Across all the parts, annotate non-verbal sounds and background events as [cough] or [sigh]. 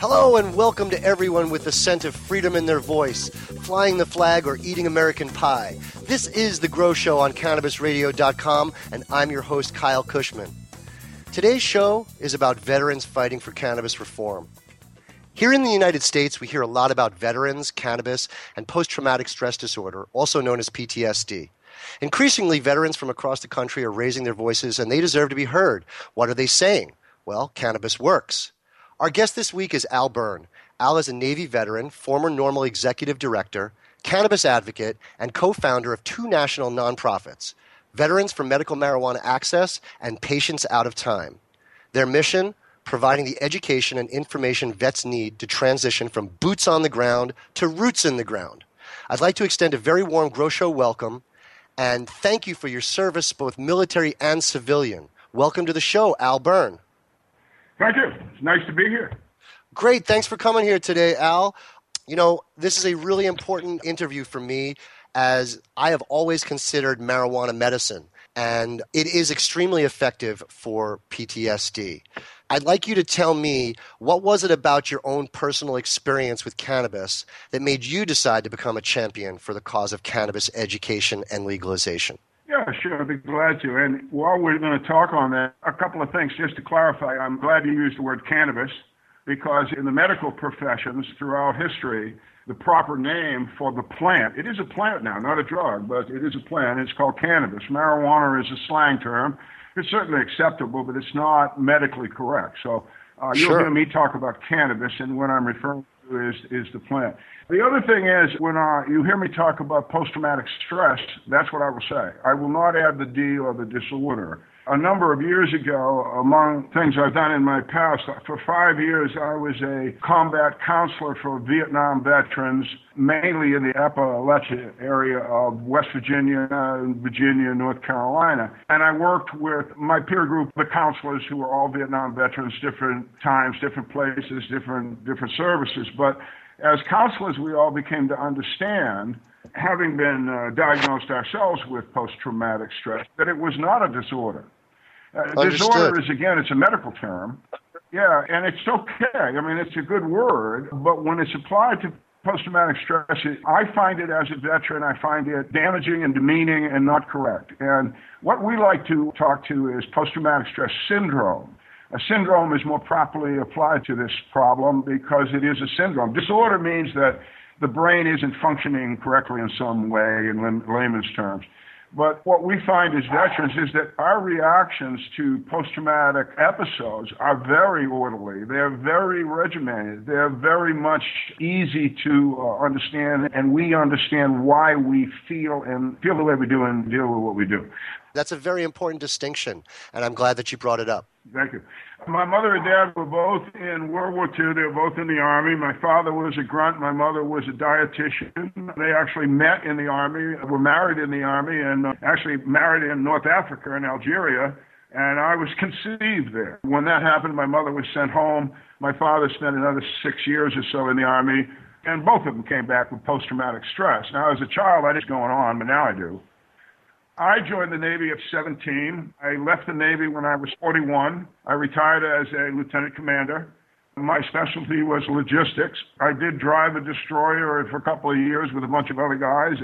Hello and welcome to everyone with the scent of freedom in their voice, flying the flag or eating American pie. This is The Grow Show on CannabisRadio.com, and I'm your host, Kyle Kushman. Today's show is about veterans fighting for cannabis reform. Here in the United States, we hear a lot about veterans, cannabis, and post traumatic stress disorder, also known as PTSD. Increasingly, veterans from across the country are raising their voices, and they deserve to be heard. What are they saying? Well, cannabis works. Our guest this week is Al Byrne. Al is a Navy veteran, former NORML executive director, cannabis advocate, and co founder of two national nonprofits Veterans for Medical Marijuana Access and Patients Out of Time. Their mission providing the education and information vets need to transition from boots on the ground to roots in the ground. I'd like to extend a very warm Grow Show welcome and thank you for your service, both military and civilian. Welcome to the show, Al Byrne. Thank you. It's nice to be here. Great. Thanks for coming here today, Al. You know, this is a really important interview for me as I have always considered marijuana medicine, and it is extremely effective for PTSD. I'd like you to tell me what was it about your own personal experience with cannabis that made you decide to become a champion for the cause of cannabis education and legalization? Yeah, sure. I'd be glad to. And while we're going to talk on that, a couple of things just to clarify. I'm glad you used the word cannabis because in the medical professions throughout history, the proper name for the plant, it is a plant now, not a drug, but it is a plant. It's called cannabis. Marijuana is a slang term. It's certainly acceptable, but it's not medically correct. So uh, you'll Sure. hear me talk about cannabis, and what I'm referring to is, is the plant. The other thing is, when uh, you hear me talk about post traumatic stress, that's what I will say. I will not add the D or the disorder. A number of years ago, among things I've done in my past, for five years I was a combat counselor for Vietnam veterans, mainly in the Appalachia area of West Virginia, Virginia, North Carolina. And I worked with my peer group, the counselors who were all Vietnam veterans, different times, different places, different different services. But as counselors, we all became to understand, having been uh, diagnosed ourselves with post-traumatic stress, that it was not a disorder. Uh, disorder is again, it's a medical term. Yeah, and it's okay. I mean, it's a good word, but when it's applied to post-traumatic stress, it, I find it as a veteran, I find it damaging and demeaning and not correct. And what we like to talk to is post-traumatic stress syndrome. A syndrome is more properly applied to this problem because it is a syndrome. Disorder means that the brain isn't functioning correctly in some way, in layman's terms. But what we find as veterans is that our reactions to post traumatic episodes are very orderly. They're very regimented. They're very much easy to uh, understand, and we understand why we feel and feel the way we do and deal with what we do. That's a very important distinction, and I'm glad that you brought it up. Thank you. My mother and dad were both in World War II. They were both in the Army. My father was a grunt. My mother was a dietitian. They actually met in the Army, were married in the Army, and uh, actually married in North Africa in Algeria. And I was conceived there. When that happened, my mother was sent home. My father spent another six years or so in the Army, and both of them came back with post traumatic stress. Now, as a child, I didn't going on, but now I do. I joined the Navy at 17. I left the Navy when I was 41. I retired as a lieutenant commander. My specialty was logistics. I did drive a destroyer for a couple of years with a bunch of other guys.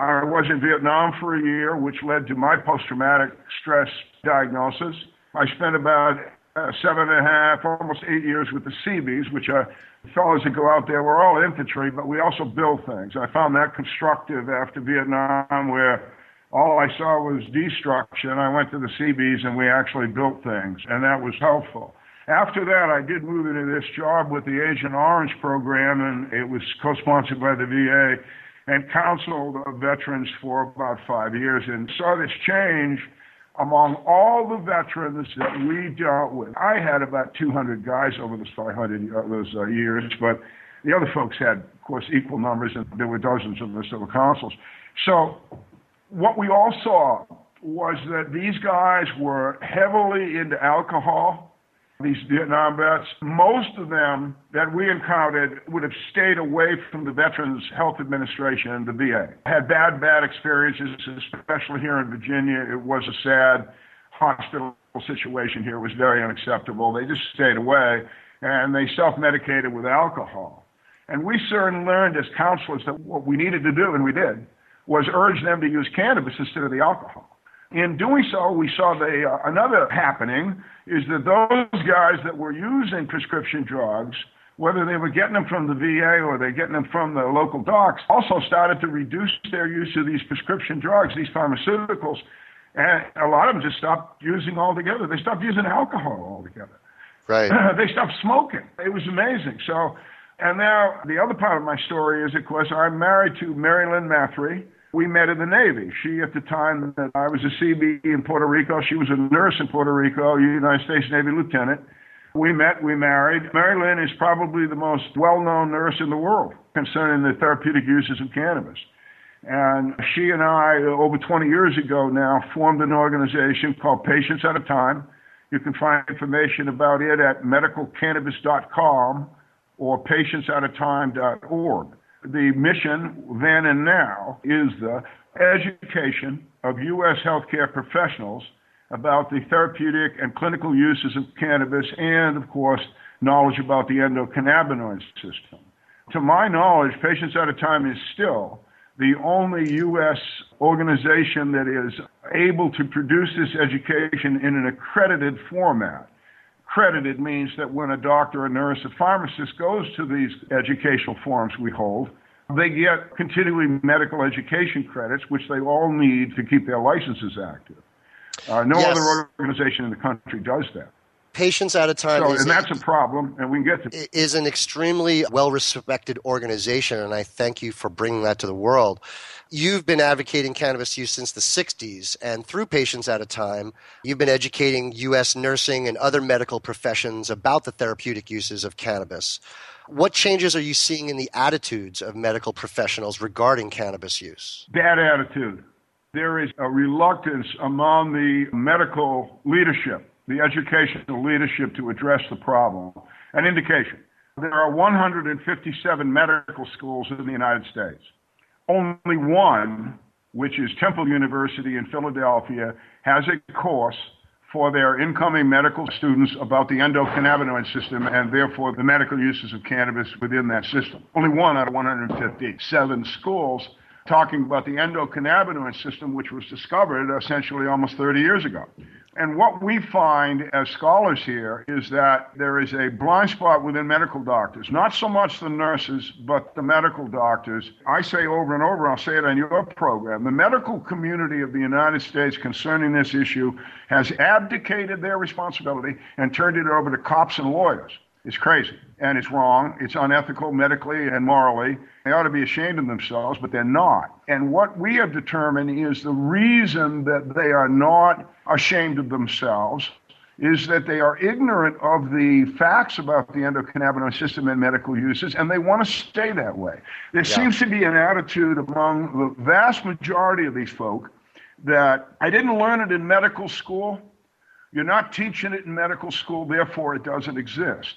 I was in Vietnam for a year, which led to my post-traumatic stress diagnosis. I spent about uh, seven and a half, almost eight years with the Seabees, which are fellows that go out there. We're all infantry, but we also build things. I found that constructive after Vietnam, where all I saw was destruction. I went to the Seabees and we actually built things, and that was helpful. After that, I did move into this job with the Agent Orange program, and it was co-sponsored by the VA, and counseled veterans for about five years, and saw this change among all the veterans that we dealt with, I had about 200 guys over those 500 uh, those uh, years, but the other folks had, of course, equal numbers, and there were dozens of the civil consuls. So what we all saw was that these guys were heavily into alcohol these Vietnam vets, most of them that we encountered would have stayed away from the Veterans Health Administration, the VA. Had bad, bad experiences, especially here in Virginia. It was a sad hospital situation here. It was very unacceptable. They just stayed away and they self medicated with alcohol. And we certainly learned as counselors that what we needed to do, and we did, was urge them to use cannabis instead of the alcohol. In doing so, we saw the uh, another happening is that those guys that were using prescription drugs, whether they were getting them from the VA or they're getting them from the local docs, also started to reduce their use of these prescription drugs, these pharmaceuticals, and a lot of them just stopped using altogether. They stopped using alcohol altogether. Right. [clears throat] they stopped smoking. It was amazing. So, and now the other part of my story is, of course, I'm married to Mary Lynn Mathre we met in the Navy. She, at the time that I was a Seabee in Puerto Rico, she was a nurse in Puerto Rico, United States Navy lieutenant. We met, we married. Mary Lynn is probably the most well known nurse in the world concerning the therapeutic uses of cannabis. And she and I, over 20 years ago now, formed an organization called Patients Out of Time. You can find information about it at medicalcannabis.com or patientsoutoftime.org the mission then and now is the education of U.S. healthcare professionals about the therapeutic and clinical uses of cannabis and, of course, knowledge about the endocannabinoid system. To my knowledge, Patients Out of Time is still the only U.S. organization that is able to produce this education in an accredited format credited means that when a doctor, a nurse, a pharmacist goes to these educational forums we hold, they get continuing medical education credits, which they all need to keep their licenses active. Uh, no yes. other organization in the country does that. Patients Out of Time, so, and that's a, a problem, and we can get to is an extremely well-respected organization, and I thank you for bringing that to the world. You've been advocating cannabis use since the 60s, and through Patients Out of Time, you've been educating U.S. nursing and other medical professions about the therapeutic uses of cannabis. What changes are you seeing in the attitudes of medical professionals regarding cannabis use? Bad attitude. There is a reluctance among the medical leadership, the educational leadership to address the problem. An indication. There are 157 medical schools in the United States only one, which is Temple University in Philadelphia, has a course for their incoming medical students about the endocannabinoid system and therefore the medical uses of cannabis within that system. Only one out of 157 schools talking about the endocannabinoid system, which was discovered essentially almost 30 years ago. And what we find as scholars here is that there is a blind spot within medical doctors, not so much the nurses, but the medical doctors. I say over and over, I'll say it on your program, the medical community of the United States concerning this issue has abdicated their responsibility and turned it over to cops and lawyers. It's crazy and it's wrong. It's unethical medically and morally. They ought to be ashamed of themselves, but they're not. And what we have determined is the reason that they are not ashamed of themselves is that they are ignorant of the facts about the endocannabinoid system and medical uses, and they want to stay that way. There yeah. seems to be an attitude among the vast majority of these folk that I didn't learn it in medical school. You're not teaching it in medical school, therefore it doesn't exist.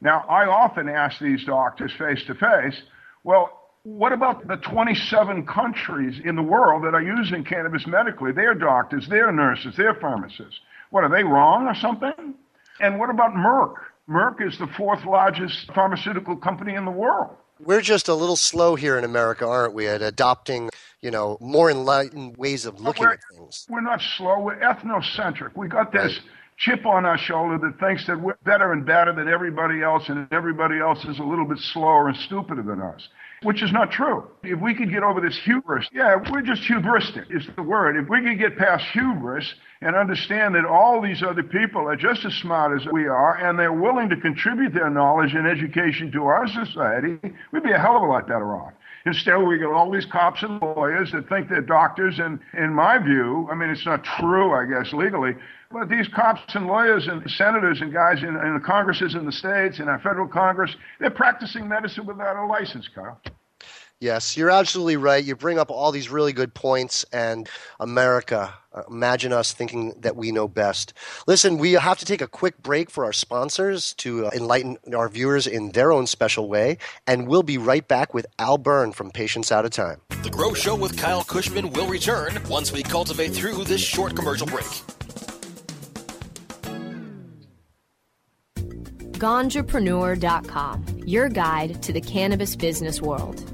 Now, I often ask these doctors face to face, well, what about the 27 countries in the world that are using cannabis medically? Their doctors, their nurses, their pharmacists. What, are they wrong or something? And what about Merck? Merck is the fourth largest pharmaceutical company in the world. We're just a little slow here in America, aren't we, at adopting, you know, more enlightened ways of looking at things. We're not slow. We're ethnocentric. We got this right chip on our shoulder that thinks that we're better and better than everybody else and everybody else is a little bit slower and stupider than us, which is not true. If we could get over this hubris, yeah, we're just hubristic is the word. If we could get past hubris and understand that all these other people are just as smart as we are and they're willing to contribute their knowledge and education to our society, we'd be a hell of a lot better off. Instead, we get all these cops and lawyers that think they're doctors. And in my view, I mean, it's not true, I guess, legally, but these cops and lawyers and senators and guys in, in the Congresses in the states and our federal Congress, they're practicing medicine without a license, Carl. Yes, you're absolutely right. You bring up all these really good points, and America, uh, imagine us thinking that we know best. Listen, we have to take a quick break for our sponsors to uh, enlighten our viewers in their own special way, and we'll be right back with Al Byrne from Patients Out of Time. The Grow Show with Kyle Kushman will return once we cultivate through this short commercial break. Ganjapreneur.com, your guide to the cannabis business world.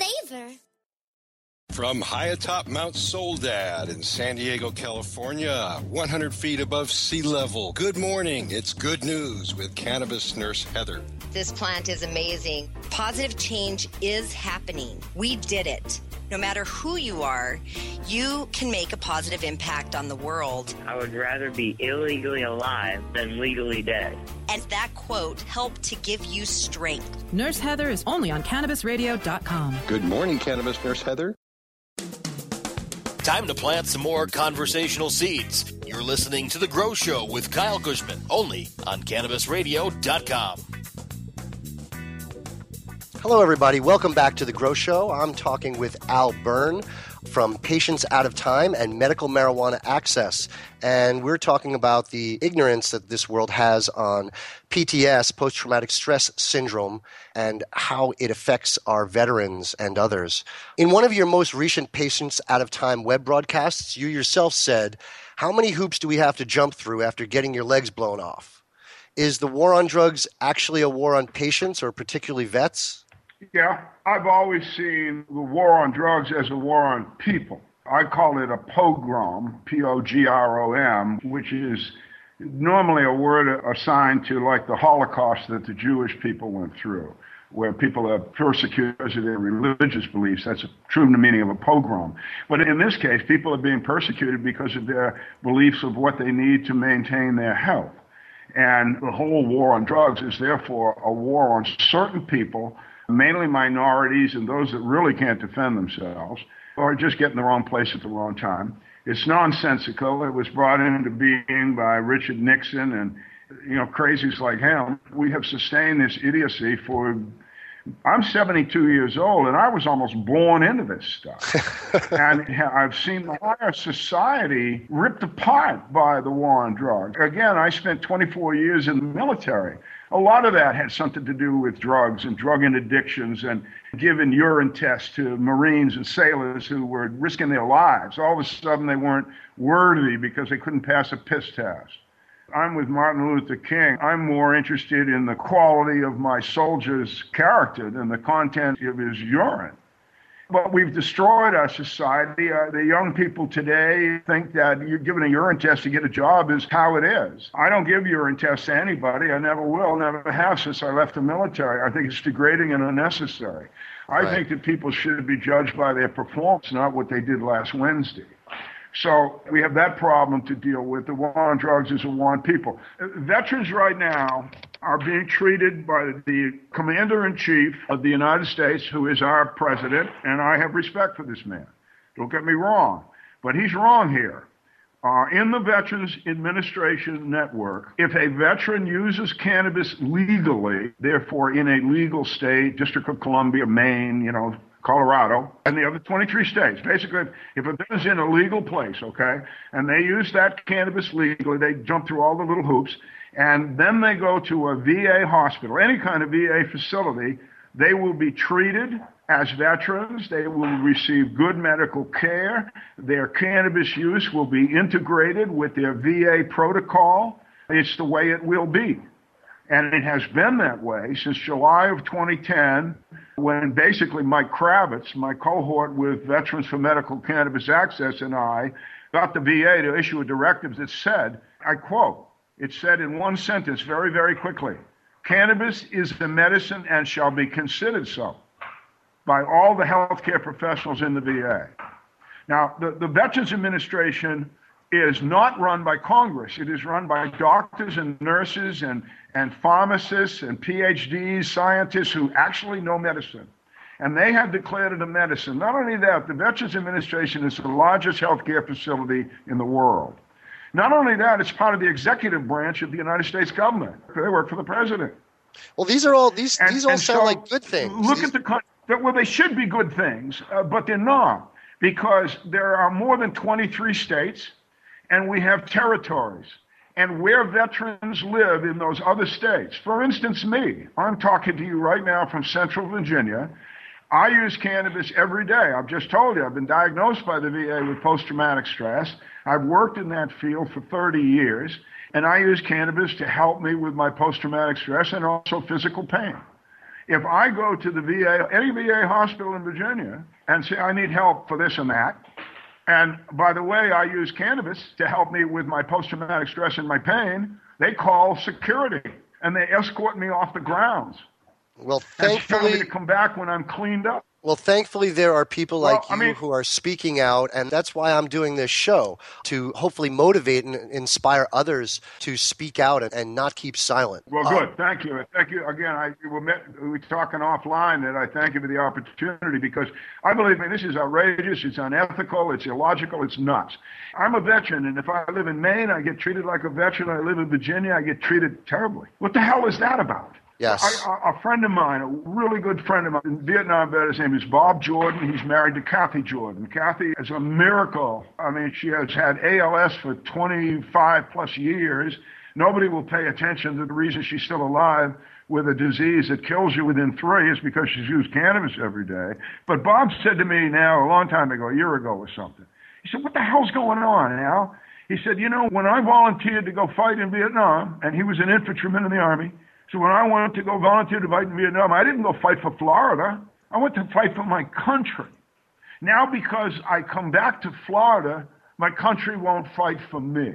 flavor. From high atop Mount Soledad in San Diego, California, 100 feet above sea level. Good morning. It's good news with cannabis nurse Heather. This plant is amazing. Positive change is happening. We did it. No matter who you are, you can make a positive impact on the world. I would rather be illegally alive than legally dead. And that quote helped to give you strength. Nurse Heather is only on CannabisRadio.com. Good morning, cannabis nurse Heather. Time to plant some more conversational seeds. You're listening to The Grow Show with Kyle Kushman, only on CannabisRadio.com. Hello, everybody. Welcome back to The Grow Show. I'm talking with Al Byrne from Patients Out of Time and Medical Marijuana Access. And we're talking about the ignorance that this world has on PTS, post traumatic stress syndrome, and how it affects our veterans and others. In one of your most recent Patients Out of Time web broadcasts, you yourself said, How many hoops do we have to jump through after getting your legs blown off? Is the war on drugs actually a war on patients or particularly vets? Yeah, I've always seen the war on drugs as a war on people. I call it a pogrom, P O G R O M, which is normally a word assigned to like the Holocaust that the Jewish people went through, where people are persecuted because of their religious beliefs. That's a true meaning of a pogrom. But in this case, people are being persecuted because of their beliefs of what they need to maintain their health. And the whole war on drugs is therefore a war on certain people mainly minorities and those that really can't defend themselves or just get in the wrong place at the wrong time. It's nonsensical. It was brought into being by Richard Nixon and, you know, crazies like him. We have sustained this idiocy for I'm 72 years old, and I was almost born into this stuff. [laughs] and I've seen the higher society ripped apart by the war on drugs. Again, I spent 24 years in the military. A lot of that had something to do with drugs and drug and addictions and giving urine tests to Marines and sailors who were risking their lives. All of a sudden, they weren't worthy because they couldn't pass a piss test. I'm with Martin Luther King. I'm more interested in the quality of my soldier's character than the content of his urine. But we've destroyed our society. Uh, the young people today think that you're given a urine test to get a job is how it is. I don't give urine tests to anybody. I never will, never have since I left the military. I think it's degrading and unnecessary. I right. think that people should be judged by their performance, not what they did last Wednesday. So we have that problem to deal with. The war on drugs is a war on people. Veterans right now are being treated by the commander in chief of the United States, who is our president, and I have respect for this man. Don't get me wrong, but he's wrong here. uh, in the Veterans Administration Network, if a veteran uses cannabis legally, therefore in a legal state, District of Columbia, Maine, you know, Colorado, and the other 23 states. Basically, if a veteran's in a legal place, okay, and they use that cannabis legally, they jump through all the little hoops, and then they go to a VA hospital, any kind of VA facility, they will be treated as veterans. They will receive good medical care. Their cannabis use will be integrated with their VA protocol. It's the way it will be. And it has been that way since July of 2010, when basically Mike Kravitz, my cohort with Veterans for Medical Cannabis Access, and I got the VA to issue a directive that said, I quote, it said in one sentence very, very quickly cannabis is the medicine and shall be considered so by all the healthcare professionals in the VA. Now, the, the Veterans Administration is not run by Congress. It is run by doctors and nurses and, and pharmacists and PhDs, scientists who actually know medicine. And they have declared it a medicine. Not only that, the Veterans Administration is the largest healthcare facility in the world. Not only that, it's part of the executive branch of the United States government. They work for the president. Well, these are all these And- these all sound so like good things. Look These- at the that- well, they should be good things, uh, but they're not because there are more than 23 states, and we have territories. And where veterans live in those other states, for instance, me, I'm talking to you right now from Central Virginia. I use cannabis every day. I've just told you, I've been diagnosed by the VA with post traumatic stress. I've worked in that field for 30 years, and I use cannabis to help me with my post traumatic stress and also physical pain. If I go to the VA, any VA hospital in Virginia, and say, I need help for this and that, and by the way, I use cannabis to help me with my post traumatic stress and my pain, they call security and they escort me off the grounds. Well, And tell me thankfully, to come back when I'm cleaned up. well, thankfully, there are people Well, like I you mean- who are speaking out, and that's why I'm doing this show to hopefully motivate and inspire others to speak out and, and not keep silent. Well, Uh, good. Thank you. Thank you again. I we met, we were talking offline, and I thank you for the opportunity because I believe I mean, this is outrageous. It's unethical. It's illogical. It's nuts. I'm a veteran, and if I live in Maine, I get treated like a veteran. I live in Virginia, I get treated terribly. What the hell is that about? Yes. I, a friend of mine, a really good friend of mine, in Vietnam vet, his name is Bob Jordan. He's married to Kathy Jordan. Kathy is a miracle. I mean, she has had ALS for 25 plus years. Nobody will pay attention to the reason she's still alive with a disease that kills you within three is because she's used cannabis every day. But Bob said to me now, a long time ago, a year ago or something, he said, What the hell's going on, Al? He said, You know, when I volunteered to go fight in Vietnam, and he was an infantryman in the Army, so when I wanted to go volunteer to fight in Vietnam, I didn't go fight for Florida. I went to fight for my country. Now, because I come back to Florida, my country won't fight for me.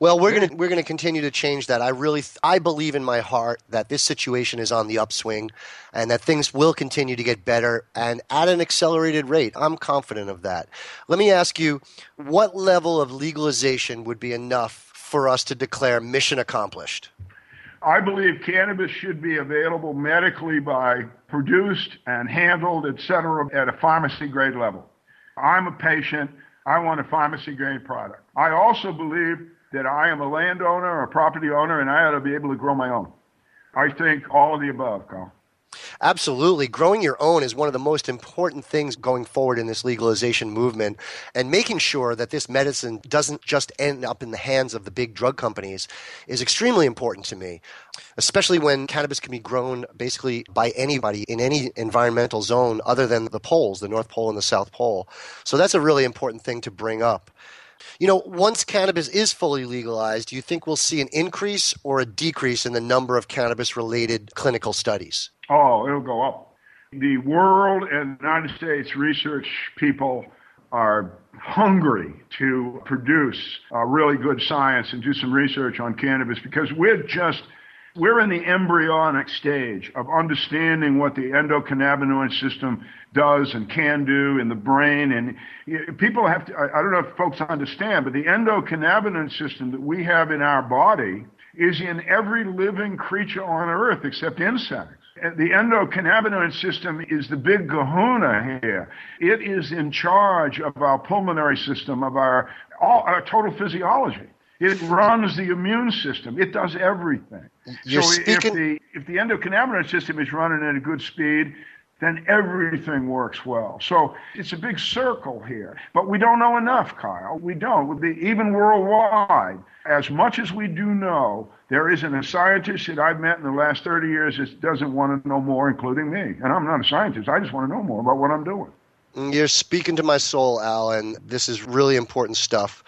Well, we're gonna we're gonna continue to change that. I really I believe in my heart that this situation is on the upswing, and that things will continue to get better and at an accelerated rate. I'm confident of that. Let me ask you, what level of legalization would be enough for us to declare mission accomplished? I believe cannabis should be available medically by produced and handled, et cetera, at a pharmacy grade level. I'm a patient. I want a pharmacy grade product. I also believe that I am a landowner, or a property owner, and I ought to be able to grow my own. I think all of the above, Carl. Absolutely. Growing your own is one of the most important things going forward in this legalization movement. And making sure that this medicine doesn't just end up in the hands of the big drug companies is extremely important to me, especially when cannabis can be grown basically by anybody in any environmental zone other than the poles, the North Pole and the South Pole. So that's a really important thing to bring up. You know, once cannabis is fully legalized, do you think we'll see an increase or a decrease in the number of cannabis related clinical studies? Oh, it'll go up. The world and United States research people are hungry to produce uh, really good science and do some research on cannabis because we're just we're in the embryonic stage of understanding what the endocannabinoid system does and can do in the brain. And people have to, I don't know if folks understand, but the endocannabinoid system that we have in our body is in every living creature on earth except insects. The endocannabinoid system is the big kahuna here. It is in charge of our pulmonary system, of our, all, our total physiology. It runs the immune system. It does everything. You're so speaking- if the if the endocannabinoid system is running at a good speed, then everything works well. So it's a big circle here. But we don't know enough, Kyle. We don't. Even worldwide, as much as we do know, there isn't a scientist that I've met in the last 30 years that doesn't want to know more, including me. And I'm not a scientist. I just want to know more about what I'm doing. Mm, you're speaking to my soul, Al, and this is really important stuff.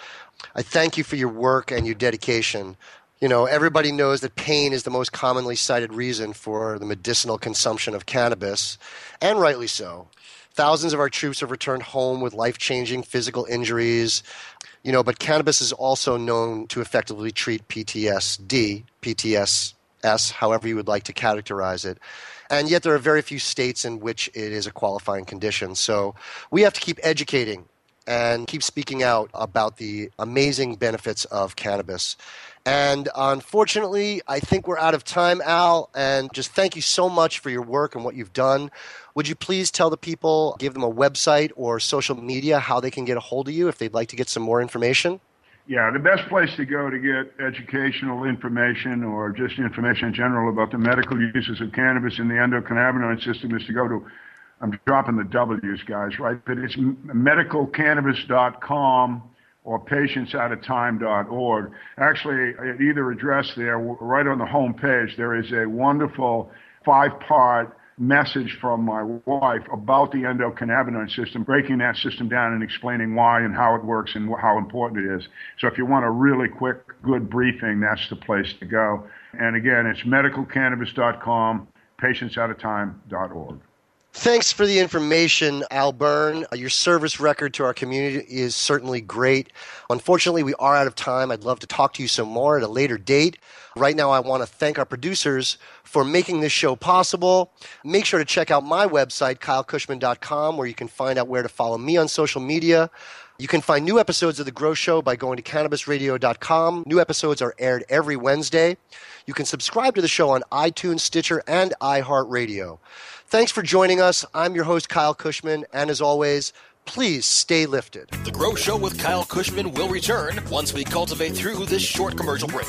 I thank you for your work and your dedication. You know, everybody knows that pain is the most commonly cited reason for the medicinal consumption of cannabis, and rightly so. Thousands of our troops have returned home with life changing physical injuries. You know, but cannabis is also known to effectively treat PTSD, PTSS, however you would like to characterize it. And yet, there are very few states in which it is a qualifying condition. So we have to keep educating and keep speaking out about the amazing benefits of cannabis. And unfortunately, I think we're out of time, Al. And just thank you so much for your work and what you've done. Would you please tell the people, give them a website or social media, how they can get a hold of you if they'd like to get some more information? Yeah, the best place to go to get educational information or just information in general about the medical uses of cannabis in the endocannabinoid system is to go to, I'm dropping the W's, guys, right? But it's medicalcannabis.com or patientsoutoftime.org. Actually, at either address there, right on the home page, there is a wonderful five part message from my wife about the endocannabinoid system, breaking that system down and explaining why and how it works and how important it is. So if you want a really quick, good briefing, that's the place to go. And again, it's medicalcannabis.com, patientsoutoftime.org. Thanks for the information, Al Byrne. Uh, Your service record to our community is certainly great. Unfortunately, we are out of time. I'd love to talk to you some more at a later date. Right now, I want to thank our producers for making this show possible. Make sure to check out my website, kylekushman.com, where you can find out where to follow me on social media. You can find new episodes of The Grow Show by going to cannabisradio.com. New episodes are aired every Wednesday. You can subscribe to the show on iTunes, Stitcher, and iHeartRadio. Thanks for joining us. I'm your host, Kyle Kushman, and as always, please stay lifted. The Grow Show with Kyle Kushman will return once we cultivate through this short commercial break.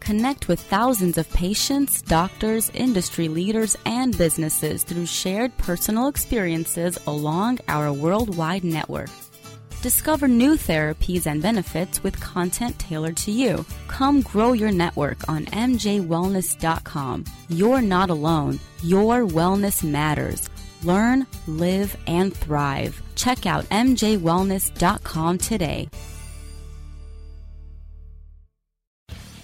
Connect with thousands of patients, doctors, industry leaders, and businesses through shared personal experiences along our worldwide network. Discover new therapies and benefits with content tailored to you. Come grow your network on MJWellness.com. You're not alone. Your wellness matters. Learn, live, and thrive. Check out MJWellness.com today.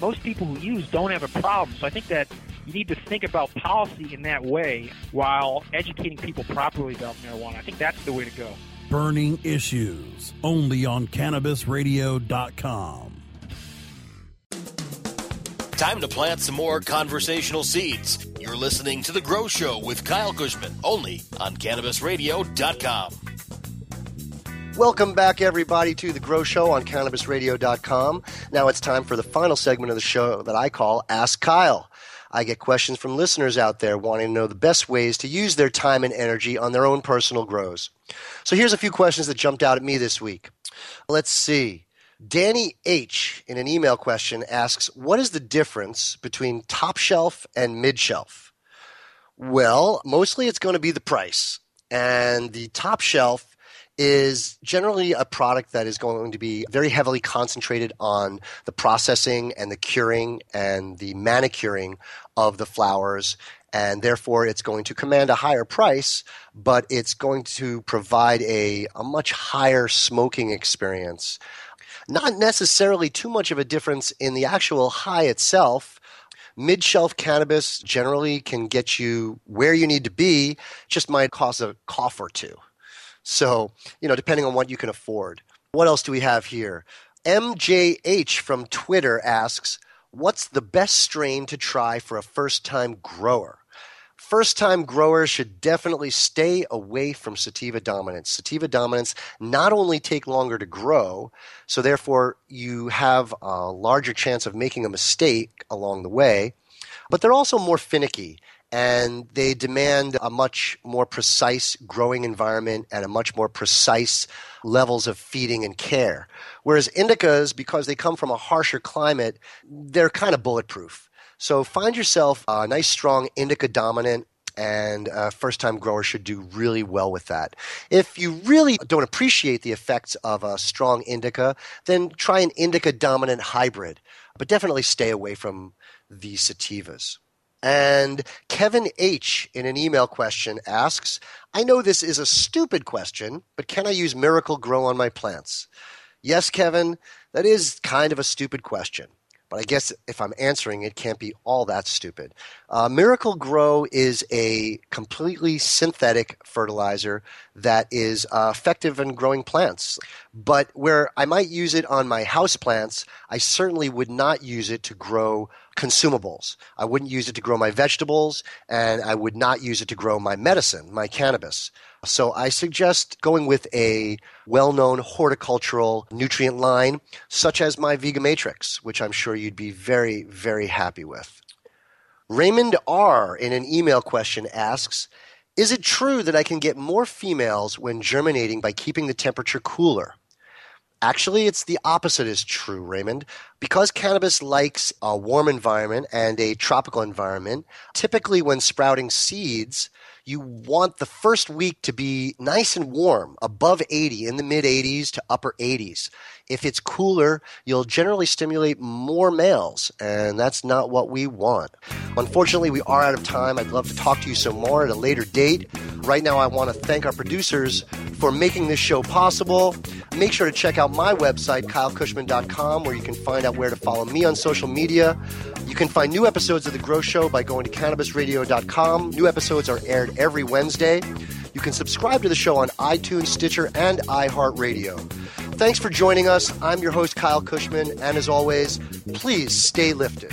most people who use don't have a problem. So I think that you need to think about policy in that way while educating people properly about marijuana. I think that's the way to go. Burning Issues, only on CannabisRadio.com. Time to plant some more conversational seeds. You're listening to The Grow Show with Kyle Kushman, only on CannabisRadio.com. Welcome back, everybody, to The Grow Show on CannabisRadio.com. Now it's time for the final segment of the show that I call Ask Kyle. I get questions from listeners out there wanting to know the best ways to use their time and energy on their own personal grows. So here's a few questions that jumped out at me this week. Let's see. Danny H, in an email question, asks What is the difference between top shelf and mid shelf? Well, mostly it's going to be the price. And the top shelf is generally a product that is going to be very heavily concentrated on the processing and the curing and the manicuring of the flowers and therefore it's going to command a higher price, but it's going to provide a, a much higher smoking experience. Not necessarily too much of a difference in the actual high itself. Mid shelf cannabis generally can get you where you need to be, just might cost a cough or two. So, you know, depending on what you can afford. What else do we have here? MJH from Twitter asks, What's the best strain to try for a first time grower? First time growers should definitely stay away from sativa dominance. Sativa dominance not only take longer to grow, so therefore you have a larger chance of making a mistake along the way, but they're also more finicky and they demand a much more precise growing environment and a much more precise levels of feeding and care. Whereas indicas, because they come from a harsher climate, they're kind of bulletproof. So find yourself a nice, strong indica dominant and a first time grower should do really well with that. If you really don't appreciate the effects of a strong indica, then try an indica dominant hybrid, but definitely stay away from the sativas. And Kevin H. in an email question asks I know this is a stupid question, but can I use Miracle-Gro on my plants? Yes, Kevin, that is kind of a stupid question. But I guess if I'm answering it, can't be all that stupid. Uh, Miracle-Gro is a completely synthetic fertilizer that is uh, effective in growing plants. But where I might use it on my house plants, I certainly would not use it to grow consumables. I wouldn't use it to grow my vegetables, and I would not use it to grow my medicine, my cannabis. So I suggest going with a well known horticultural nutrient line, such as my Vegamatrix, which I'm sure you'd be very, very happy with. Raymond R. in an email question asks Is it true that I can get more females when germinating by keeping the temperature cooler? Actually, it's the opposite is true, Raymond. Because cannabis likes a warm environment and a tropical environment, typically when sprouting seeds, you want the first week to be nice and warm, above 80, in the mid 80s to upper 80s. If it's cooler, you'll generally stimulate more males, and that's not what we want. Unfortunately, we are out of time. I'd love to talk to you some more at a later date. Right now, I want to thank our producers for making this show possible. Make sure to check out my website, kylekushman.com, where you can find out where to follow me on social media. You can find new episodes of The Grow Show by going to cannabisradio.com. New episodes are aired every Wednesday. You can subscribe to the show on iTunes, Stitcher, and iHeartRadio. Thanks for joining us. I'm your host, Kyle Kushman, and as always, please stay lifted.